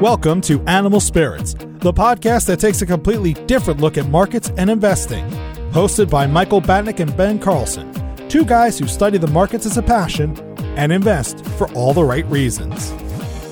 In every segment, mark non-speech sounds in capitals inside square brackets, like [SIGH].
Welcome to Animal Spirits, the podcast that takes a completely different look at markets and investing. Hosted by Michael Batnick and Ben Carlson, two guys who study the markets as a passion and invest for all the right reasons.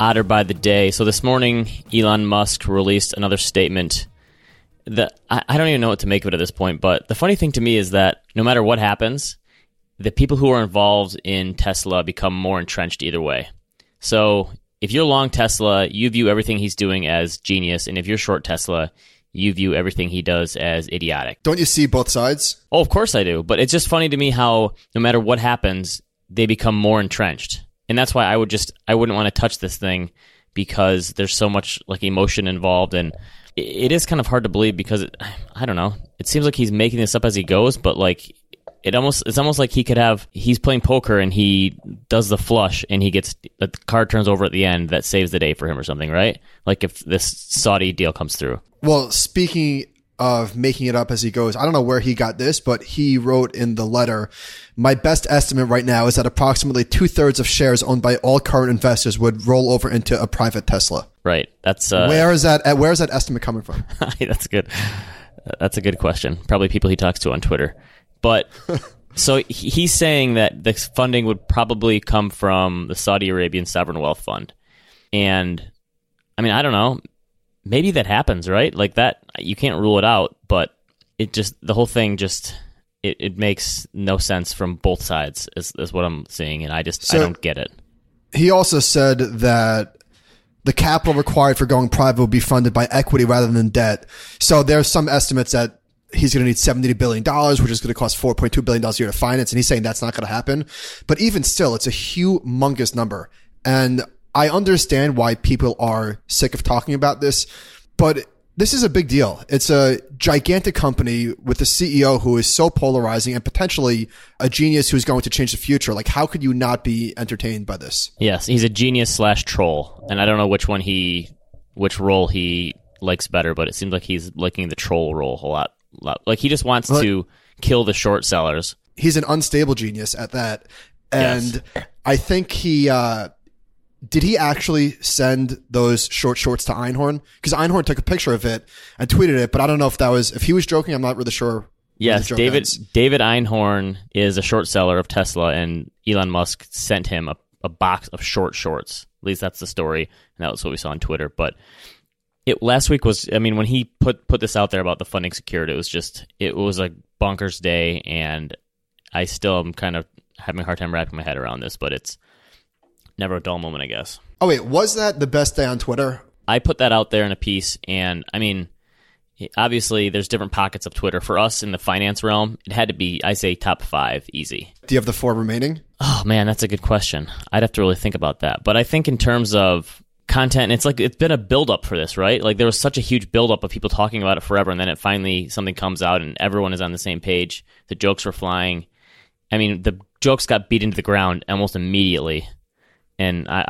odder by the day. So this morning, Elon Musk released another statement that I, I, don't even know what to make of it at this point. But the funny thing to me is that no matter what happens, the people who are involved in Tesla become more entrenched either way. So if you're long Tesla, you view everything he's doing as genius, and if you're short Tesla, you view everything he does as idiotic. Don't you see both sides? Oh, of course I do. But it's just funny to me how no matter what happens, they become more entrenched and that's why I would just I wouldn't want to touch this thing because there's so much like emotion involved and it is kind of hard to believe because it, I don't know. It seems like he's making this up as he goes, but like it almost it's almost like he could have he's playing poker and he does the flush and he gets the card turns over at the end that saves the day for him or something, right? Like if this Saudi deal comes through. Well, speaking of making it up as he goes. I don't know where he got this, but he wrote in the letter, my best estimate right now is that approximately two thirds of shares owned by all current investors would roll over into a private Tesla. Right. That's, uh, where is that, where is that estimate coming from? [LAUGHS] that's good. That's a good question. Probably people he talks to on Twitter. But [LAUGHS] so he's saying that this funding would probably come from the Saudi Arabian Sovereign Wealth Fund. And I mean, I don't know maybe that happens, right? Like that, you can't rule it out, but it just the whole thing just it, it makes no sense from both sides is, is what I'm seeing, and I just so I don't get it. He also said that the capital required for going private will be funded by equity rather than debt. So there's some estimates that he's going to need $70 billion, which is going to cost $4.2 billion a year to finance. And he's saying that's not going to happen. But even still, it's a humongous number. And I understand why people are sick of talking about this, but this is a big deal. It's a gigantic company with a CEO who is so polarizing and potentially a genius who's going to change the future. Like, how could you not be entertained by this? Yes, he's a genius slash troll, and I don't know which one he, which role he likes better, but it seems like he's liking the troll role a lot. lot. Like he just wants to kill the short sellers. He's an unstable genius at that, and yes. I think he. Uh, did he actually send those short shorts to Einhorn? Because Einhorn took a picture of it and tweeted it, but I don't know if that was if he was joking. I'm not really sure. Yes, David ends. David Einhorn is a short seller of Tesla, and Elon Musk sent him a, a box of short shorts. At least that's the story, and that was what we saw on Twitter. But it last week was, I mean, when he put put this out there about the funding secured, it was just it was a bonkers day, and I still am kind of having a hard time wrapping my head around this, but it's never a dull moment, I guess. Oh wait, was that the best day on Twitter? I put that out there in a piece, and I mean, obviously, there's different pockets of Twitter. For us in the finance realm, it had to be, I say, top five, easy. Do you have the four remaining? Oh man, that's a good question. I'd have to really think about that. But I think in terms of content, it's like it's been a buildup for this, right? Like there was such a huge buildup of people talking about it forever, and then it finally something comes out, and everyone is on the same page. The jokes were flying. I mean, the jokes got beat into the ground almost immediately and I,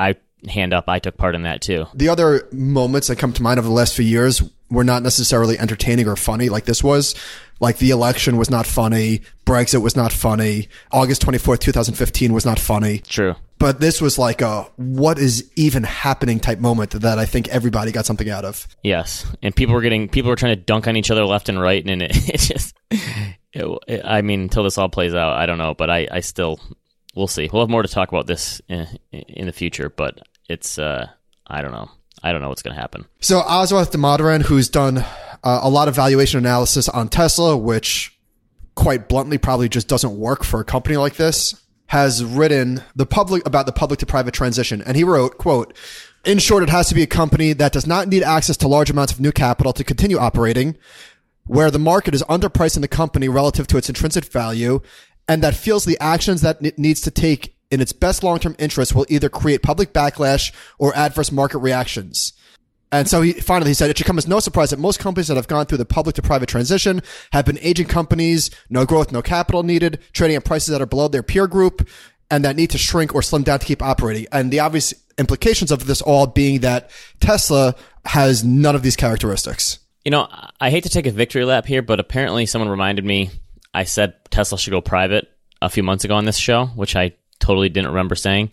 I hand up, I took part in that too. The other moments that come to mind over the last few years were not necessarily entertaining or funny like this was. Like the election was not funny. Brexit was not funny. August 24th, 2015 was not funny. True. But this was like a what is even happening type moment that I think everybody got something out of. Yes. And people were getting, people were trying to dunk on each other left and right. And it, [LAUGHS] it just, it, I mean, until this all plays out, I don't know. But I, I still, we'll see. We'll have more to talk about this in, in the future, but it's uh, I don't know. I don't know what's going to happen. So Aswath Damodaran, who's done uh, a lot of valuation analysis on Tesla, which quite bluntly probably just doesn't work for a company like this, has written the public about the public to private transition, and he wrote, "quote." In short, it has to be a company that does not need access to large amounts of new capital to continue operating, where the market is underpricing the company relative to its intrinsic value, and that feels the actions that it needs to take in its best long-term interest will either create public backlash or adverse market reactions. And so he finally he said it should come as no surprise that most companies that have gone through the public to private transition have been aging companies, no growth, no capital needed, trading at prices that are below their peer group, and that need to shrink or slim down to keep operating. And the obvious implications of this all being that Tesla has none of these characteristics. You know, I hate to take a victory lap here, but apparently someone reminded me I said Tesla should go private a few months ago on this show, which I totally didn't remember saying.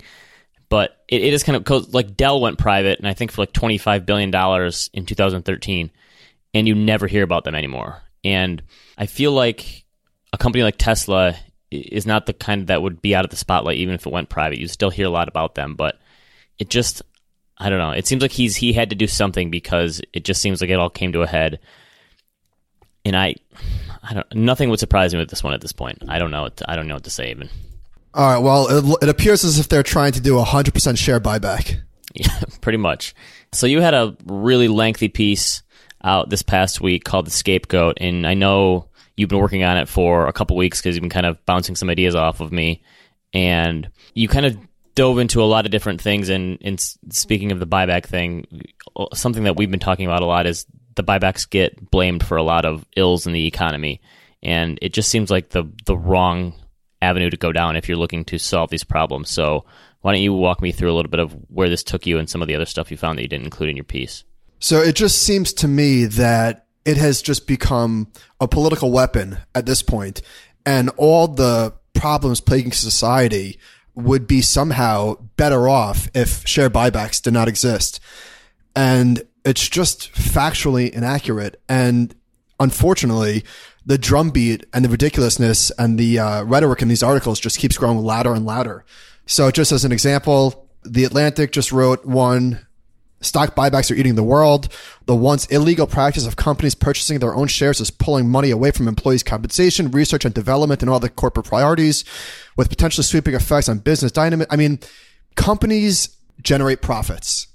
But it, it is kind of like Dell went private, and I think for like twenty five billion dollars in 2013, and you never hear about them anymore. And I feel like a company like Tesla is not the kind that would be out of the spotlight even if it went private. You still hear a lot about them, but it just I don't know. It seems like he's he had to do something because it just seems like it all came to a head. And I I don't nothing would surprise me with this one at this point. I don't know what to, I don't know what to say even. All right. Well, it, it appears as if they're trying to do a hundred percent share buyback. [LAUGHS] Yeah, pretty much. So you had a really lengthy piece out this past week called "The Scapegoat," and I know you've been working on it for a couple weeks because you've been kind of bouncing some ideas off of me, and you kind of dove into a lot of different things. And, and speaking of the buyback thing, something that we've been talking about a lot is the buybacks get blamed for a lot of ills in the economy, and it just seems like the the wrong avenue to go down if you're looking to solve these problems. So why don't you walk me through a little bit of where this took you and some of the other stuff you found that you didn't include in your piece? So it just seems to me that it has just become a political weapon at this point, and all the problems plaguing society would be somehow better off if share buybacks did not exist. And it's just factually inaccurate. And unfortunately, the drumbeat and the ridiculousness and the uh, rhetoric in these articles just keeps growing louder and louder. So, just as an example, The Atlantic just wrote one stock buybacks are eating the world. The once illegal practice of companies purchasing their own shares is pulling money away from employees' compensation, research and development, and all the corporate priorities with potentially sweeping effects on business dynamic. I mean, companies generate profits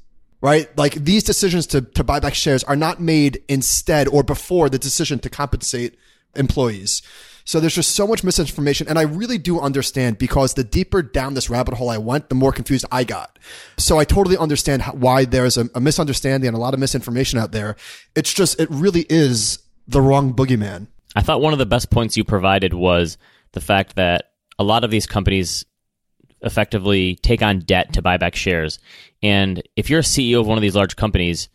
right? Like these decisions to, to buy back shares are not made instead or before the decision to compensate employees. So there's just so much misinformation. And I really do understand because the deeper down this rabbit hole I went, the more confused I got. So I totally understand why there's a, a misunderstanding and a lot of misinformation out there. It's just, it really is the wrong boogeyman. I thought one of the best points you provided was the fact that a lot of these companies effectively take on debt to buy back shares. And if you're a CEO of one of these large companies,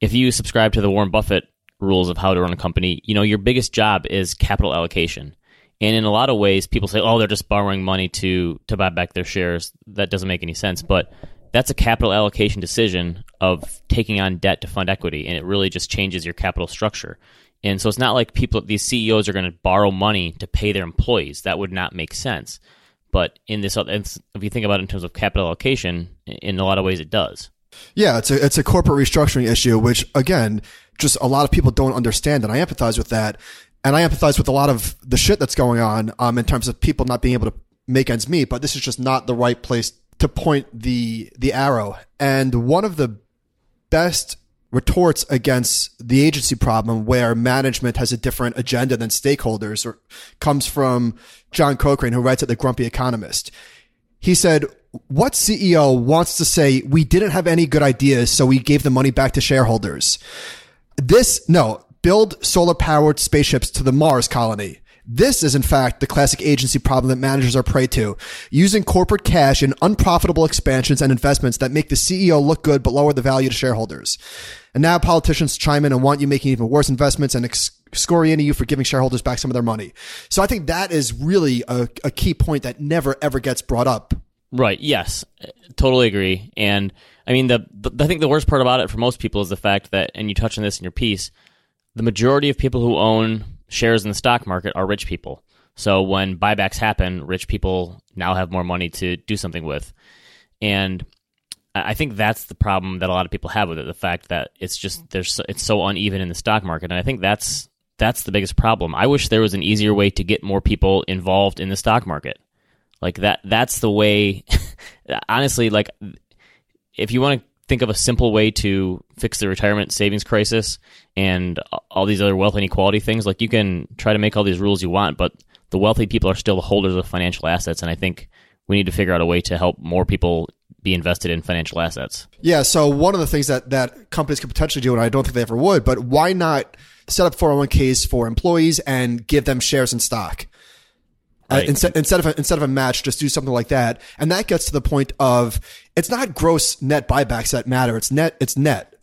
if you subscribe to the Warren Buffett rules of how to run a company, you know, your biggest job is capital allocation. And in a lot of ways, people say, "Oh, they're just borrowing money to to buy back their shares." That doesn't make any sense. But that's a capital allocation decision of taking on debt to fund equity, and it really just changes your capital structure. And so it's not like people, these CEOs are going to borrow money to pay their employees. That would not make sense. But in this, if you think about it in terms of capital allocation, in a lot of ways, it does. Yeah, it's a it's a corporate restructuring issue, which again, just a lot of people don't understand, and I empathize with that, and I empathize with a lot of the shit that's going on um, in terms of people not being able to make ends meet. But this is just not the right place to point the the arrow. And one of the best retorts against the agency problem where management has a different agenda than stakeholders or comes from John Cochrane, who writes at the Grumpy Economist. He said, what CEO wants to say we didn't have any good ideas, so we gave the money back to shareholders? This, no, build solar powered spaceships to the Mars colony. This is in fact the classic agency problem that managers are prey to, using corporate cash in unprofitable expansions and investments that make the CEO look good but lower the value to shareholders. And now politicians chime in and want you making even worse investments and excoriating you for giving shareholders back some of their money. So I think that is really a, a key point that never ever gets brought up. Right. Yes. Totally agree. And I mean, the, the I think the worst part about it for most people is the fact that, and you touch on this in your piece, the majority of people who own shares in the stock market are rich people. So when buybacks happen, rich people now have more money to do something with. And I think that's the problem that a lot of people have with it. The fact that it's just there's it's so uneven in the stock market, and I think that's that's the biggest problem. I wish there was an easier way to get more people involved in the stock market. Like that that's the way [LAUGHS] honestly like if you want to think of a simple way to fix the retirement savings crisis and all these other wealth inequality things, like you can try to make all these rules you want, but the wealthy people are still the holders of financial assets and I think we need to figure out a way to help more people be invested in financial assets. Yeah. So one of the things that, that companies could potentially do, and I don't think they ever would, but why not set up 401ks for employees and give them shares in stock? Uh, instead, instead of a, instead of a match, just do something like that, and that gets to the point of it's not gross net buybacks that matter. It's net. It's net,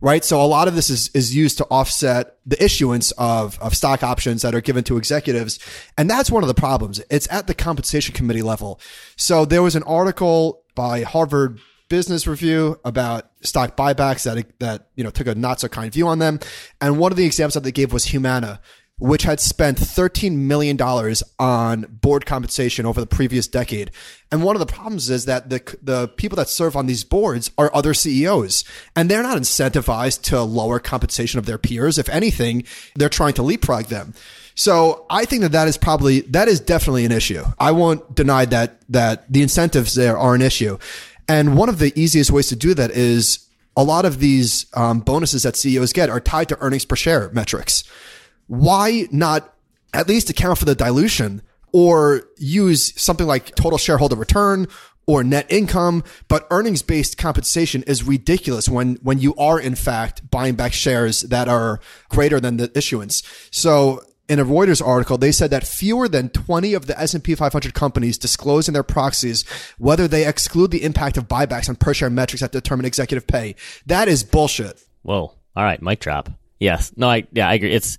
right? So a lot of this is is used to offset the issuance of of stock options that are given to executives, and that's one of the problems. It's at the compensation committee level. So there was an article by Harvard Business Review about stock buybacks that that you know took a not so kind view on them, and one of the examples that they gave was Humana which had spent $13 million on board compensation over the previous decade. And one of the problems is that the, the people that serve on these boards are other CEOs and they're not incentivized to lower compensation of their peers. If anything, they're trying to leapfrog them. So I think that that is probably, that is definitely an issue. I won't deny that, that the incentives there are an issue. And one of the easiest ways to do that is a lot of these um, bonuses that CEOs get are tied to earnings per share metrics why not at least account for the dilution or use something like total shareholder return or net income, but earnings based compensation is ridiculous when, when you are in fact buying back shares that are greater than the issuance. So in a Reuters article, they said that fewer than 20 of the S&P 500 companies disclose in their proxies whether they exclude the impact of buybacks on per share metrics that determine executive pay. That is bullshit. Whoa. All right, mic drop. Yes. No, I yeah, I agree. It's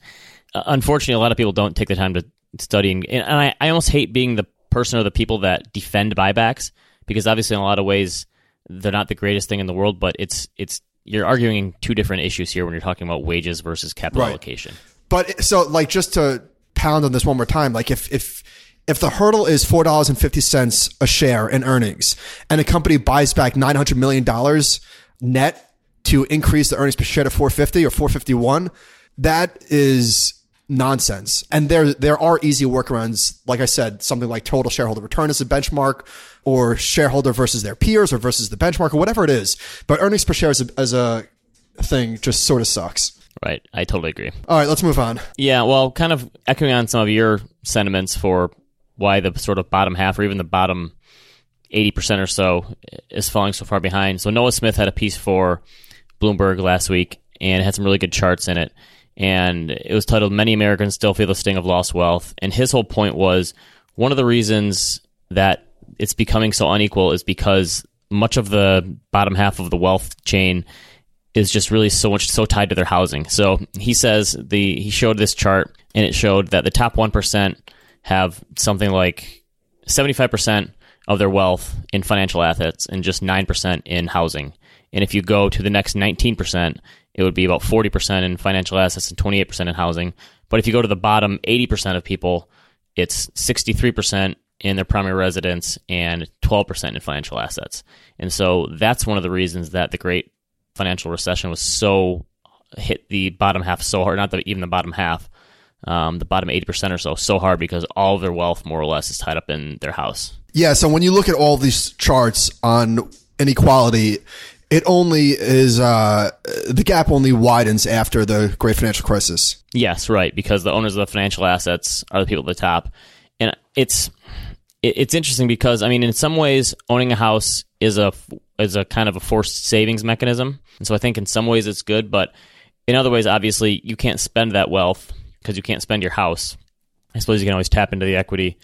Uh, unfortunately a lot of people don't take the time to study and, and I, I almost hate being the person or the people that defend buybacks because obviously in a lot of ways they're not the greatest thing in the world, but it's it's you're arguing two different issues here when you're talking about wages versus capital Right. allocation. But so like just to pound on this one more time, like if if if the hurdle is four dollars and fifty cents a share in earnings, and a company buys back nine hundred million dollars net to increase the earnings per share to four fifty or four fifty one, that is nonsense. And there there are easy workarounds. Like I said, something like total shareholder return as a benchmark, or shareholder versus their peers, or versus the benchmark, or whatever it is. But earnings per share as a, as a thing just sort of sucks. Right. I totally agree. All right, let's move on. Yeah, well, kind of echoing on some of your sentiments for why the sort of bottom half or even the bottom 80% or so is falling so far behind. So Noah Smith had a piece for Bloomberg last week and it had some really good charts in it. And it was titled Many Americans Still Feel the Sting of Lost Wealth. And his whole point was one of the reasons that it's becoming so unequal is because much of the bottom half of the wealth chain is just really so much so tied to their housing. So he says the he showed this chart and it showed that the top 1% have something like 75% of their wealth in financial assets and just 9% in housing. And if you go to the next 19%, it would be about 40% in financial assets and 28% in housing. But if you go to the bottom 80% of people, it's 63% in their primary residence and 12% in financial assets. And so that's one of the reasons that the great financial recession was so hit the bottom half so hard, not the, even the bottom half, um, the bottom 80% or so, so hard because all of their wealth more or less is tied up in their house. Yeah, so when you look at all these charts on inequality, it only is uh, the gap only widens after the great financial crisis. Yes, right, because the owners of the financial assets are the people at the top. And it's it's interesting because I mean in some ways owning a house is a is a kind of a forced savings mechanism. And so I think in some ways it's good, but in other ways obviously you can't spend that wealth because you can't spend your house. I suppose you can always tap into the equity,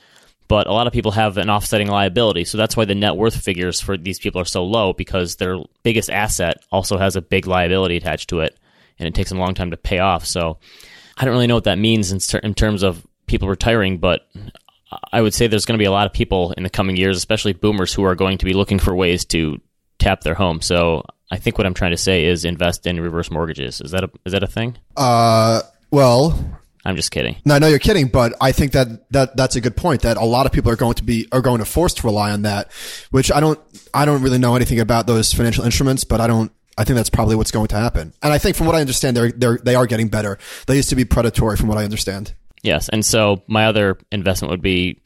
but a lot of people have an offsetting liability. So that's why the net worth figures for these people are so low because their biggest asset also has a big liability attached to it and it takes them a long time to pay off. So I don't really know what that means in, ter- in terms of people retiring, but I would say there's going to be a lot of people in the coming years, especially boomers, who are going to be looking for ways to tap their home. So I think what I'm trying to say is invest in reverse mortgages. Is that a, is that a thing? Uh, well, I'm just kidding. no, I know you're kidding, but I think that, that that's a good point. That a lot of people are going to be are going to force to rely on that, which I don't I don't really know anything about those financial instruments, but I don't. I think that's probably what's going to happen. And I think from what I understand, they're they're they are getting better. They used to be predatory, from what I understand. Yes, and so my other investment would be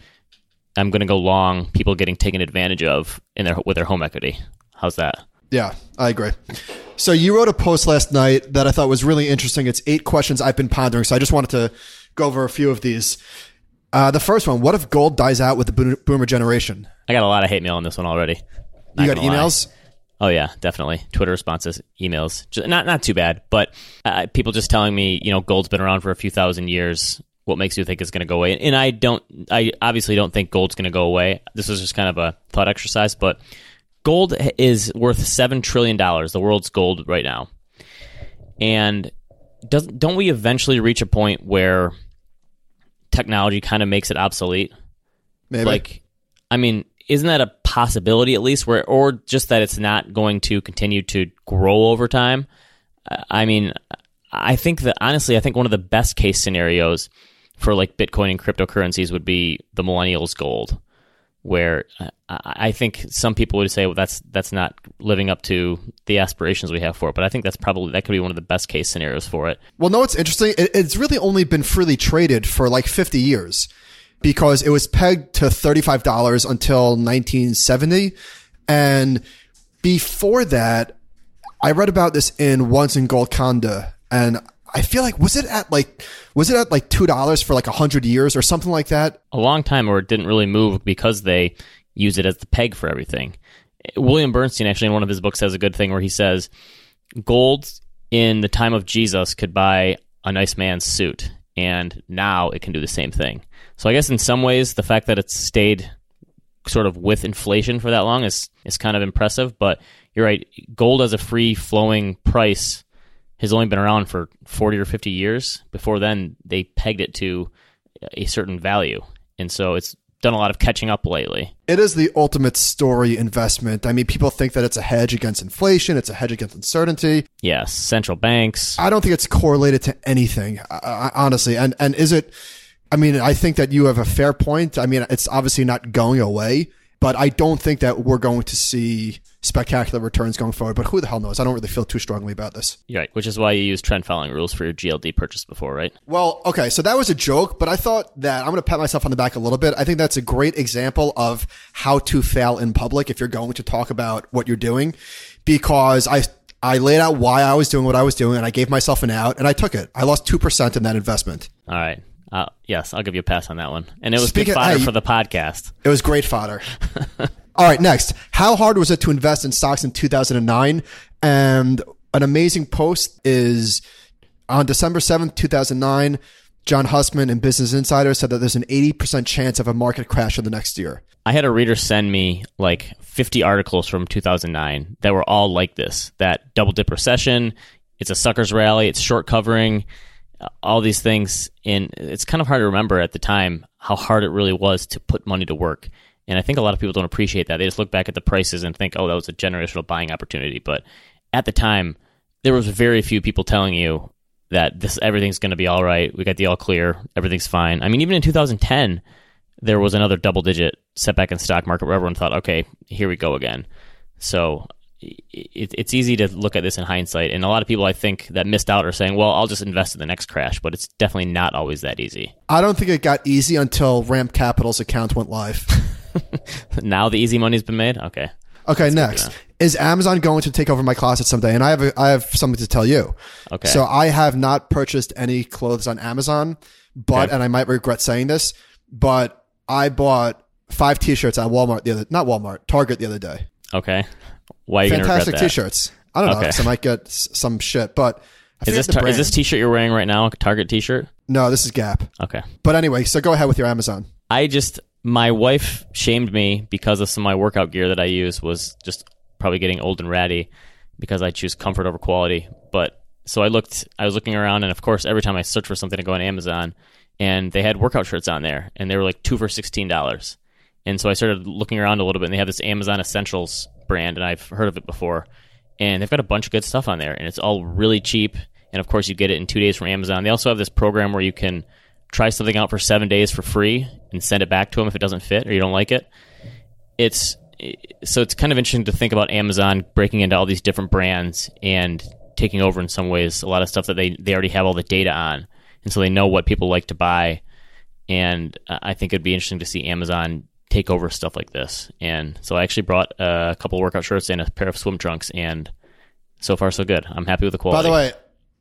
I'm going to go long people getting taken advantage of in their with their home equity. How's that? Yeah, I agree. So you wrote a post last night that I thought was really interesting. It's eight questions I've been pondering, so I just wanted to go over a few of these. Uh, the first one: What if gold dies out with the boomer generation? I got a lot of hate mail on this one already. Not You got gonna lie. emails? Oh yeah, definitely. Twitter responses, emails, just, not not too bad. But uh, people just telling me, you know, gold's been around for a few thousand years. What makes you think it's going to go away? And I don't. I obviously don't think gold's going to go away. This was just kind of a thought exercise. But gold is worth seven trillion dollars. The world's gold right now, and doesn't don't we eventually reach a point where technology kind of makes it obsolete? Maybe. Like, I mean, isn't that a possibility at least, where or just that it's not going to continue to grow over time? I mean, I think that honestly, I think one of the best case scenarios for like Bitcoin and cryptocurrencies would be the millennials gold, where uh, I think some people would say, well, that's that's not living up to the aspirations we have for it. But I think that's probably that could be one of the best case scenarios for it. Well, no, it's interesting. It, it's really only been freely traded for like 50 years because it was pegged to $35 until 1970. And before that, I read about this in Once in Golconda and I feel like, was it at like, was it at like $2 for like a 100 years or something like that? a long time where it didn't really move because they use it as the peg for everything. William Bernstein actually in one of his books has a good thing where he says gold in the time of Jesus could buy a nice man's suit and now it can do the same thing. So I guess in some ways the fact that it's stayed sort of with inflation for that long is is kind of impressive, but you're right, gold as a free flowing price has only been around for 40 or 50 years. Before then, they pegged it to a certain value. And so it's done a lot of catching up lately. It is the ultimate story investment. I mean, people think that it's a hedge against inflation. It's a hedge against uncertainty. Yes, central banks. I don't think it's correlated to anything, honestly. And and is it? I mean, I think that you have a fair point. I mean, it's obviously not going away, but I don't think that we're going to see spectacular returns going forward. But who the hell knows? I don't really feel too strongly about this. You're right, which is why you use trend following rules for your GLD purchase before, right? Well, okay, so that was a joke, but I thought that I'm going to pat myself on the back a little bit. I think that's a great example of how to fail in public if you're going to talk about what you're doing, because I I laid out why I was doing what I was doing, and I gave myself an out, and I took it. I lost two percent in that investment. All right. Uh, yes, I'll give you a pass on that one. And it was Speaking- good fodder hey, for the podcast. It was great fodder. [LAUGHS] All right, next. How hard was it to invest in stocks in 2009? And an amazing post is on December 7th, 2009. John Hussman and Business Insider said that there's an 80% chance of a market crash in the next year. I had a reader send me like 50 articles from 2009 that were all like this that double dip recession, it's a sucker's rally, it's short covering, all these things. And it's kind of hard to remember at the time how hard it really was to put money to work. And I think a lot of people don't appreciate that. They just look back at the prices and think, oh, that was a generational buying opportunity. But at the time, there was very few people telling you that this everything's going to be all right. We got the all clear. Everything's fine. I mean, even in 2010, there was another double digit setback in stock market where everyone thought, okay, here we go again. So it, it's easy to look at this in hindsight. And a lot of people I think that missed out are saying, well, I'll just invest in the next crash. But it's definitely not always that easy. I don't think it got easy until Ramp Capital's account went live. [LAUGHS] now the easy money's been made. Okay. Okay, next. Is Amazon going to take over my closet someday? And I have a, I have something to tell you. Okay. So I have not purchased any clothes on Amazon, but Okay. and I might regret saying this, but I bought five t-shirts at Walmart the other not Walmart, Target the other day. Okay. Why are you going to regret Fantastic t-shirts. I don't know, Okay. 'cause I might get some shit, but I Is this tar- is this t-shirt you're wearing right now a Target t-shirt? No, this is Gap. Okay. But anyway, so go ahead with your Amazon. I just my wife shamed me because of some of my workout gear that I use was just probably getting old and ratty because I choose comfort over quality. But so I looked I was looking around and of course every time I search for something to go on Amazon and they had workout shirts on there and they were like two for sixteen dollars. And so I started looking around a little bit and they have this Amazon Essentials brand and I've heard of it before. And they've got a bunch of good stuff on there and it's all really cheap. And of course you get it in two days from Amazon. They also have this program where you can try something out for seven days for free and send it back to them if it doesn't fit or you don't like it. It's so it's kind of interesting to think about Amazon breaking into all these different brands and taking over in some ways a lot of stuff that they they already have all the data on, and so they know what people like to buy. And uh, I think it'd be interesting to see Amazon take over stuff like this. And so I actually brought a couple of workout shirts and a pair of swim trunks, and so far so good. I'm happy with the quality. By the way,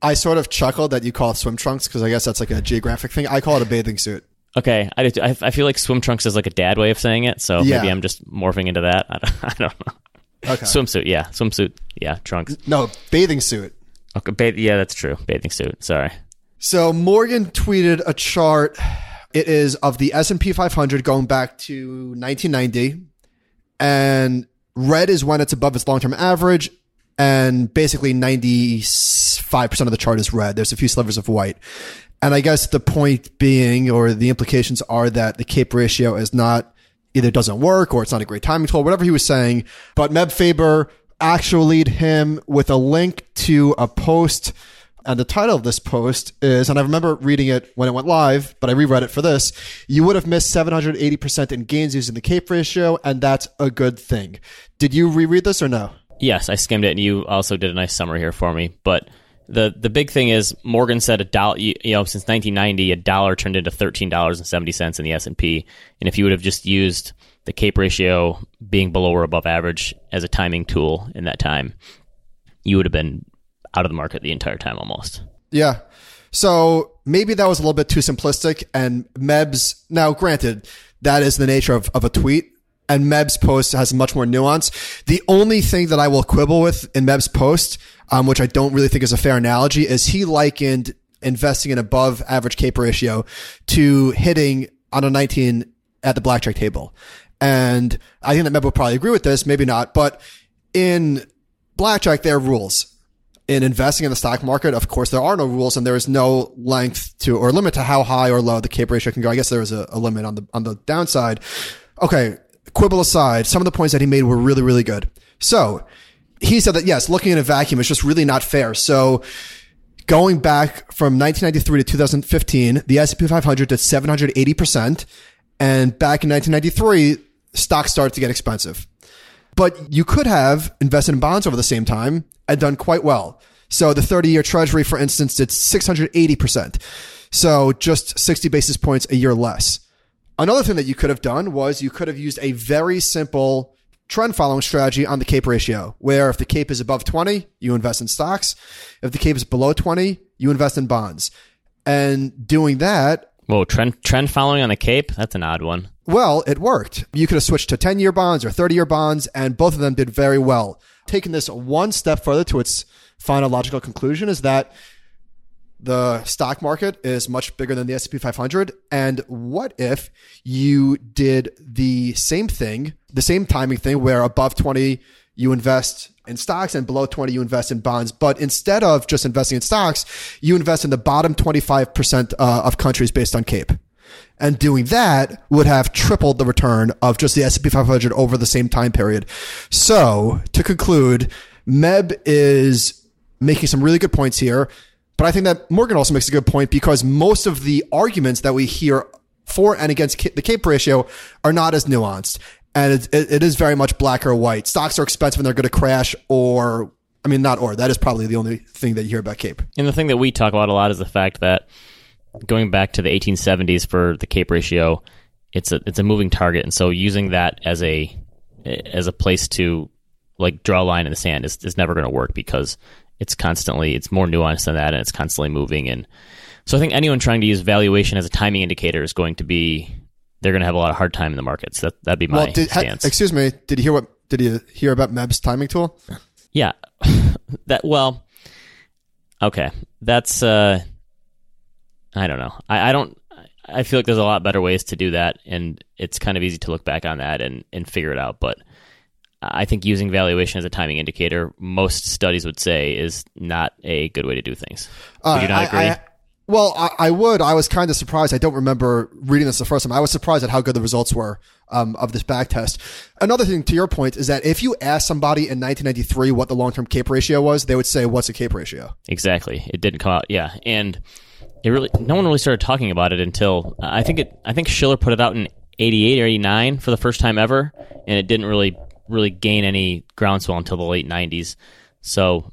I sort of chuckled that you call it swim trunks because I guess that's like a geographic thing. I call it a bathing suit. Okay, I, do- I I feel like swim trunks is like a dad way of saying it, so Yeah. maybe I'm just morphing into that. [LAUGHS] I don't, I don't know. Okay. swimsuit. Yeah, swimsuit. Yeah, trunks. No, bathing suit. Okay, ba- yeah, that's true. Bathing suit. Sorry. So Morgan tweeted a chart. It is of the S&P 500 going back to 1990 and red is when it's above its long-term average and basically 95% of the chart is red. There's a few slivers of white. And I guess the point being or the implications are that the CAPE ratio is not either doesn't work or it's not a great timing tool, whatever he was saying. But Meb Faber actually him with a link to a post and the title of this post is, and I remember reading it when it went live, but I reread it for this. You would have missed 780% in gains using the CAPE ratio, and that's a good thing. Did you reread this or no? Yes, I skimmed it, and you also did a nice summary here for me. But the the big thing is Morgan said a dollar. You, know, since 1990, a dollar turned into thirteen dollars and seventy cents in the S and P. And if you would have just used the CAPE ratio being below or above average as a timing tool in that time, you would have been out of the market the entire time almost. Yeah. So maybe that was a little bit too simplistic. And Meb's, now granted, that is the nature of, of a tweet. And Meb's post has much more nuance. The only thing that I will quibble with in Meb's post, um, which I don't really think is a fair analogy, is he likened investing in above average CAPE ratio to hitting on a 19 at the blackjack table. And I think that Meb will probably agree with this, maybe not, but in blackjack, there are rules in investing in the stock market, of course, there are no rules and there is no length to or limit to how high or low the CAPE ratio can go. I guess there is a, a limit on the on the downside. Okay, quibble aside, some of the points that he made were really really good. So he said that yes, looking in a vacuum is just really not fair. So going back from 1993 to 2015, the S&P 500 did 780 percent, and back in 1993, stocks started to get expensive. But you could have invested in bonds over the same time and done quite well. So the 30 year treasury, for instance, did 680%. So just 60 basis points a year less. Another thing that you could have done was you could have used a very simple trend following strategy on the CAPE ratio, where if the CAPE is above 20, you invest in stocks. If the CAPE is below 20, you invest in bonds. And doing that. Whoa, trend, trend following on the CAPE? That's an odd one. Well, it worked. You could have switched to 10 year bonds or 30 year bonds, and both of them did very well. Taking this one step further to its final logical conclusion is that the stock market is much bigger than the S&P 500. And what if you did the same thing, the same timing thing where above 20, you invest in stocks and below 20, you invest in bonds. But instead of just investing in stocks, you invest in the bottom 25% uh, of countries based on CAPE and doing that would have tripled the return of just the S&P 500 over the same time period. So to conclude, Meb is making some really good points here, but I think that Morgan also makes a good point because most of the arguments that we hear for and against the CAPE ratio are not as nuanced. And it, it, is very much black or white. Stocks are expensive and they're going to crash or I mean, not or. That is probably the only thing that you hear about CAPE. And the thing that we talk about a lot is the fact that going back to the 1870s for the CAPE ratio, it's a it's a moving target, and so using that as a as a place to like draw a line in the sand is, is never going to work because it's constantly it's more nuanced than that, and it's constantly moving. And so I think anyone trying to use valuation as a timing indicator is going to be they're going to have a lot of hard time in the markets. That that'd be my well, did, stance. Ha, excuse me, did you hear what did you hear about Meb's timing tool? Yeah, [LAUGHS] that well, okay, that's. uh I don't know. I, I don't. I feel like there's a lot better ways to do that, and it's kind of easy to look back on that and, and figure it out. But I think using valuation as a timing indicator, most studies would say, is not a good way to do things. Would uh, you not agree? I, well, I, I, would. I was kind of surprised. I don't remember reading this the first time. I was surprised at how good the results were um, of this back test. Another thing to your point is that if you ask somebody in 1993 what the long-term CAPE ratio was, they would say, "What's a CAPE ratio?" Exactly. It didn't come out. Yeah, and it really no one really started talking about it until I think it I think Shiller put it out in 88 or 89 for the first time ever and it didn't really really gain any groundswell until the late 90s. So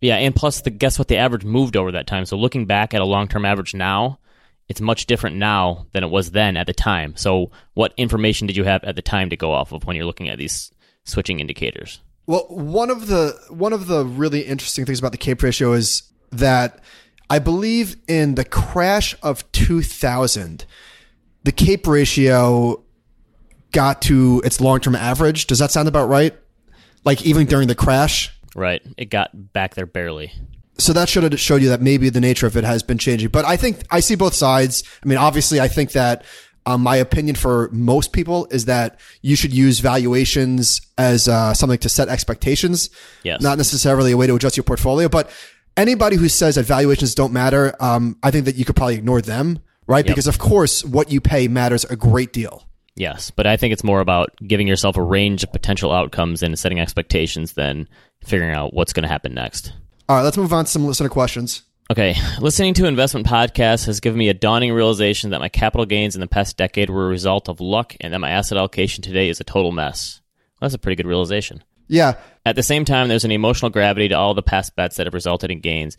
yeah, and plus the guess what the average moved over that time. So looking back at a long-term average now, it's much different now than it was then at the time. So what information did you have at the time to go off of when you're looking at these switching indicators? Well, one of the one of the really interesting things about the CAPE ratio is that I believe in the crash of 2000, the CAPE ratio got to its long term average. Does that sound about right? like even during the crash. Right. It got back there barely. So that should have showed you that maybe the nature of it has been changing. But I think I see both sides. I mean, obviously, I think that um, my opinion for most people is that you should use valuations as uh, something to set expectations, Yes. not necessarily a way to adjust your portfolio. But anybody who says that valuations don't matter, um, I think that you could probably ignore them, right? Because of course, what you pay matters a great deal. Yes, but I think it's more about giving yourself a range of potential outcomes and setting expectations than figuring out what's going to happen next. All right, let's move on to some listener questions. Okay, listening to investment podcasts has given me a dawning realization that my capital gains in the past decade were a result of luck and that my asset allocation today is a total mess. Well, that's a pretty good realization. Yeah, At the same time, there's an emotional gravity to all the past bets that have resulted in gains.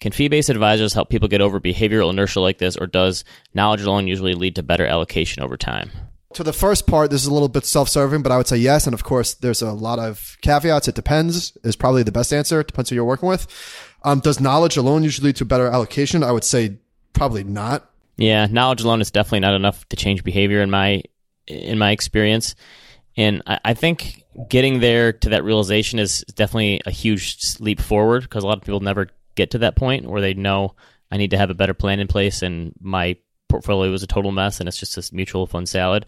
Can fee based advisors help people get over behavioral inertia like this, or does knowledge alone usually lead to better allocation over time? To the first part, this is a little bit self-serving, but I would say yes. And of course, there's a lot of caveats. It depends is probably the best answer. It depends who you're working with. Um, does knowledge alone usually lead to better allocation? I would say probably not. Yeah, knowledge alone is definitely not enough to change behavior in my in my experience, and I, I think getting there to that realization is definitely a huge leap forward because a lot of people never get to that point where they know I need to have a better plan in place, and my portfolio is a total mess, and it's just this mutual fund salad.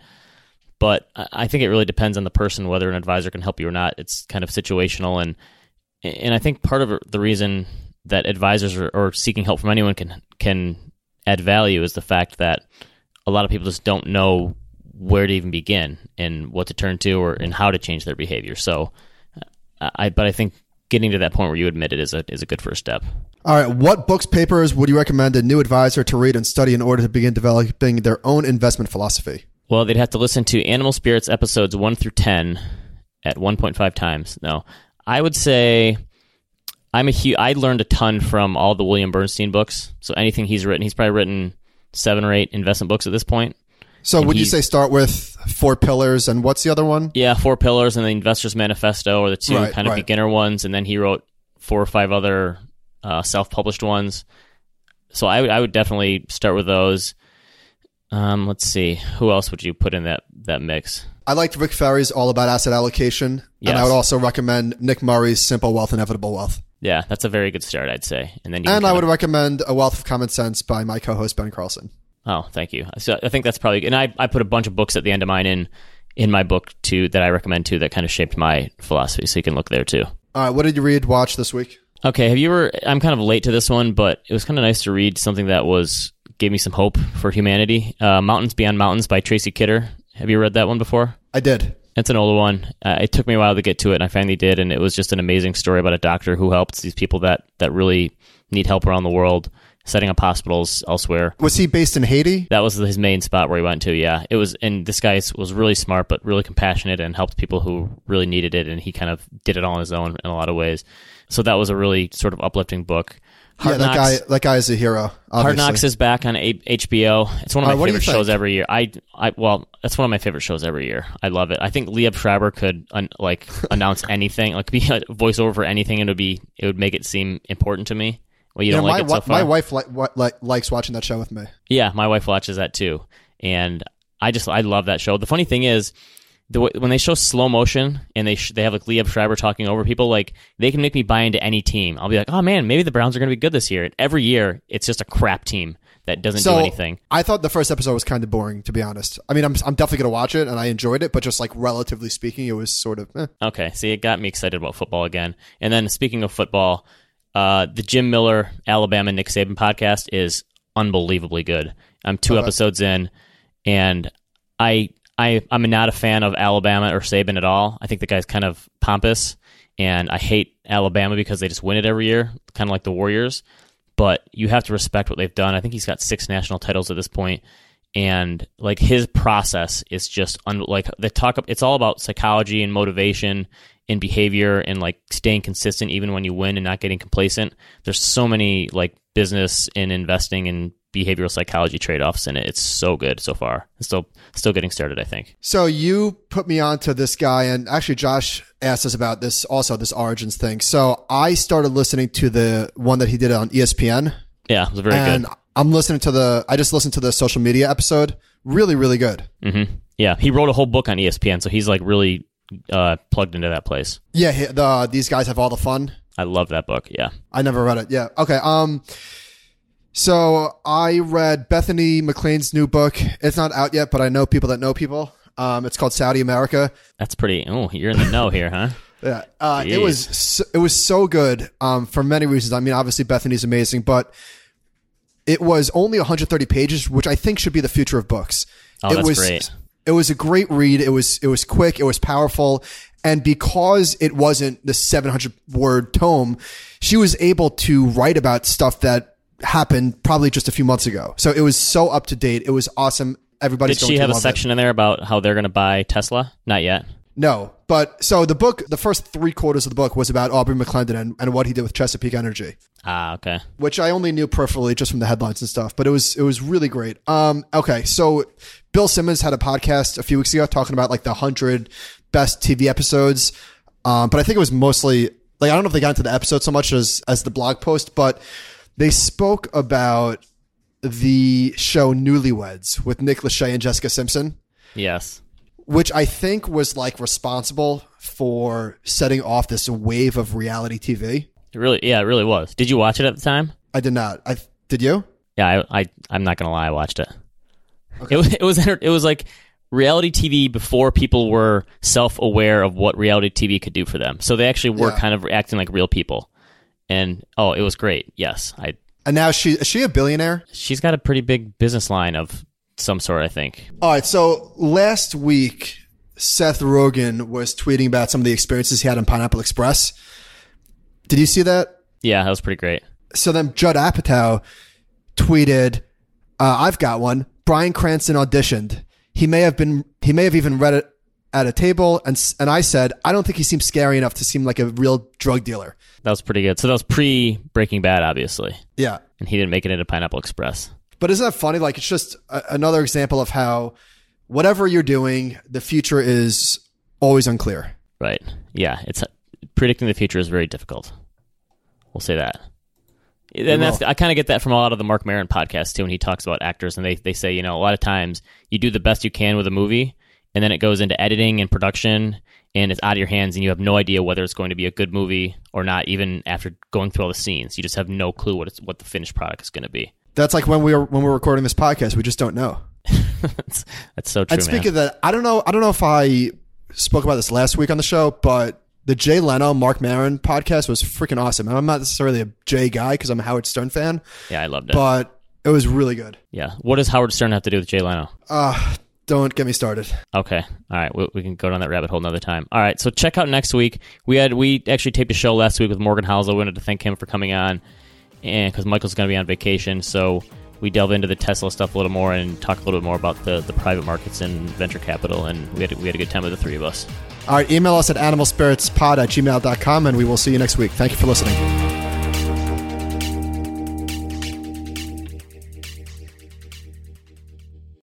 But I think it really depends on the person whether an advisor can help you or not. It's kind of situational, and and I think part of the reason that advisors are, or seeking help from anyone can can add value is the fact that a lot of people just don't know where to even begin and what to turn to or and how to change their behavior. So, uh, I but I think getting to that point where you admit it is a is a good first step. All right. What books, papers would you recommend a new advisor to read and study in order to begin developing their own investment philosophy? Well, they'd have to listen to Animal Spirits episodes 1 through 10 at 1.5 times. No. I would say I'm a hu- I learned a ton from all the William Bernstein books. So anything he's written, he's probably written 7 or 8 investment books at this point. So And would you say start with four pillars and what's the other one? Yeah, Four Pillars and the Investor's Manifesto are the two Right, kind of right. beginner ones and then he wrote four or five other uh, self-published ones. So I would I would definitely start with those. Um, let's see. Who else would you put in that that mix? I liked Rick Ferri's All About Asset Allocation. And I would also recommend Nick Murray's Simple Wealth, Inevitable Wealth. Yeah, that's a very good start, I'd say. And then you And I would recommend A Wealth of Common Sense by my co-host Ben Carlson. Oh, thank you. So I think that's probably and I, I put a bunch of books at the end of mine in in my book too that I recommend too that kind of shaped my philosophy. So you can look there too. All right, what did you read, watch this week? Okay, have you ever? I'm kind of late to this one, but it was kind of nice to read something that was gave me some hope for humanity. Uh, Mountains Beyond Mountains by Tracy Kidder. Have you read that one before? I did. It's an older one. Uh, it took me a while to get to it, and I finally did. And it was just an amazing story about a doctor who helps these people that that really need help around the world, setting up hospitals elsewhere. Was he based in Haiti? That was his main spot where he went to. Yeah, it was, and this guy was really smart, but really compassionate, and helped people who really needed it. And he kind of did it all on his own in a lot of ways. So that was a really sort of uplifting book. Hard yeah, that Knocks, guy. That guy is a hero. Obviously. Hard Knocks is back on A- HBO. It's one of my Uh, do you favorite shows every year. I, I, well, that's one of my favorite shows every year. I love it. I think Liev Schreiber could un- like [LAUGHS] announce anything, like be a voiceover for anything, and it would be it would make it seem important to me. Well, you Yeah, don't my, like it so far. my wife li- wa- li- likes watching that show with me. Yeah, my wife watches that too, and I just I love that show. The funny thing is, the way, when they show slow motion and they sh- they have like Liev Schreiber talking over people, like they can make me buy into any team. I'll be like, oh man, maybe the Browns are going to be good this year. And every year, it's just a crap team that doesn't So do anything. I thought the first episode was kind of boring, to be honest. I mean, I'm I'm definitely gonna watch it, and I enjoyed it, but just like relatively speaking, it was sort of. Eh. Okay, see, it got me excited about football again. And then speaking of football, uh, the Jim Miller Alabama Nick Saban podcast is unbelievably good. I'm two episodes in, and I I I'm not a fan of Alabama or Saban at all. I think the guy's kind of pompous, and I hate Alabama because they just win it every year, kind of like the Warriors. But you have to respect what they've done. I think he's got six national titles at this point, and like his process is just un- like the talk. It's all about psychology and motivation and behavior and like staying consistent even when you win and not getting complacent. There's so many like business and investing and behavioral psychology trade offs in it. It's so good so far. It's still still getting started. I think. So you put me on to this guy, and actually Josh asked us about this also, this Origins thing. So I started listening to the one that he did on ESPN, Yeah, it was very good and good. I'm listening to the. I just listened to the social media episode. Really, really good. hmm Yeah, he wrote a whole book on ESPN, so he's like really uh, plugged into that place. Yeah, the these guys have all the fun. I love that book. Yeah. I never read it. Yeah. Okay. Um. So I read Bethany McLean's new book. It's not out yet, but I know people that know people. Um. It's called Saudi America. That's pretty. Oh, you're in the know here, huh? [LAUGHS] Yeah. Uh, it was so, it was so good. Um. For many reasons. I mean, obviously Bethany's amazing, but it was only 130 pages, which I think should be the future of books. Oh, it that's was, great. It was a great read. It was it was quick. It was powerful, and because it wasn't the 700 word tome, she was able to write about stuff that happened probably just a few months ago. So it was so up to date. It was awesome. Everybody's Did she have a love it. section in there about how they're going to buy Tesla? Not yet. No, but so the book, the first three quarters of the book was about Aubrey McClendon and, and what he did with Chesapeake Energy. Ah, okay. which I only knew peripherally just from the headlines and stuff, but it was it was really great. Um, okay, so Bill Simmons had a podcast a few weeks ago talking about like the hundred best TV episodes, um, but I think it was mostly like I don't know if they got into the episode so much as as the blog post, but they spoke about the show Newlyweds with Nick Lachey and Jessica Simpson Yes. Which I think was like responsible for setting off this wave of reality TV. It really, yeah, it really was. Did you watch it at the time? I did not. I did you? Yeah, I, I I'm not gonna lie, I watched it. It was it was it was like reality TV before people were self aware of what reality TV could do for them. So they actually were Yeah. kind of acting like real people. And oh, it was great. Yes, I. And now she is she a billionaire? She's got a pretty big business line of some sort, I think. All right. So last week, Seth Rogen was tweeting about some of the experiences he had in Pineapple Express. Did you see that? Yeah, that was pretty great. So then Judd Apatow tweeted, uh, "I've got one. Bryan Cranston auditioned. He may have been. He may have even read it at a table, and and I said, I don't think he seems scary enough to seem like a real drug dealer. That was pretty good. So that was pre Breaking Bad, obviously, Yeah." and he didn't make it into Pineapple Express. But isn't that funny? Like it's just a, another example of how whatever you're doing, the future is always unclear. Right. Yeah. It's predicting the future is very difficult. We'll say that. And that's I kind of get that from a lot of the Marc Maron podcasts too. When he talks about actors, and they they say you know a lot of times you do the best you can with a movie, and then it goes into editing and production, and it's out of your hands, and you have no idea whether it's going to be a good movie or not. Even after going through all the scenes, you just have no clue what it's what the finished product is going to be. That's like when we were when we're recording this podcast, we just don't know. [LAUGHS] that's, that's so true, And speaking man. of that, I don't know. I don't know if I spoke about this last week on the show, but the Jay Leno Marc Maron podcast was freaking awesome. And I'm not necessarily a Jay guy because I'm a Howard Stern fan, yeah, I loved it. but it was really good. yeah. What does Howard Stern have to do with Jay Leno? Uh, don't get me started. Okay. All right. We, we can go down that rabbit hole another time. All right. So check out next week. We had we actually taped a show last week with Morgan Housel. We wanted to thank him for coming on, and because Michael's going to be on vacation, so we delve into the Tesla stuff a little more and talk a little bit more about the, the private markets and venture capital. And we had we had a good time with the three of us. All right, email us at animalspiritspod at gmail.com, and we will see you next week. Thank you for listening.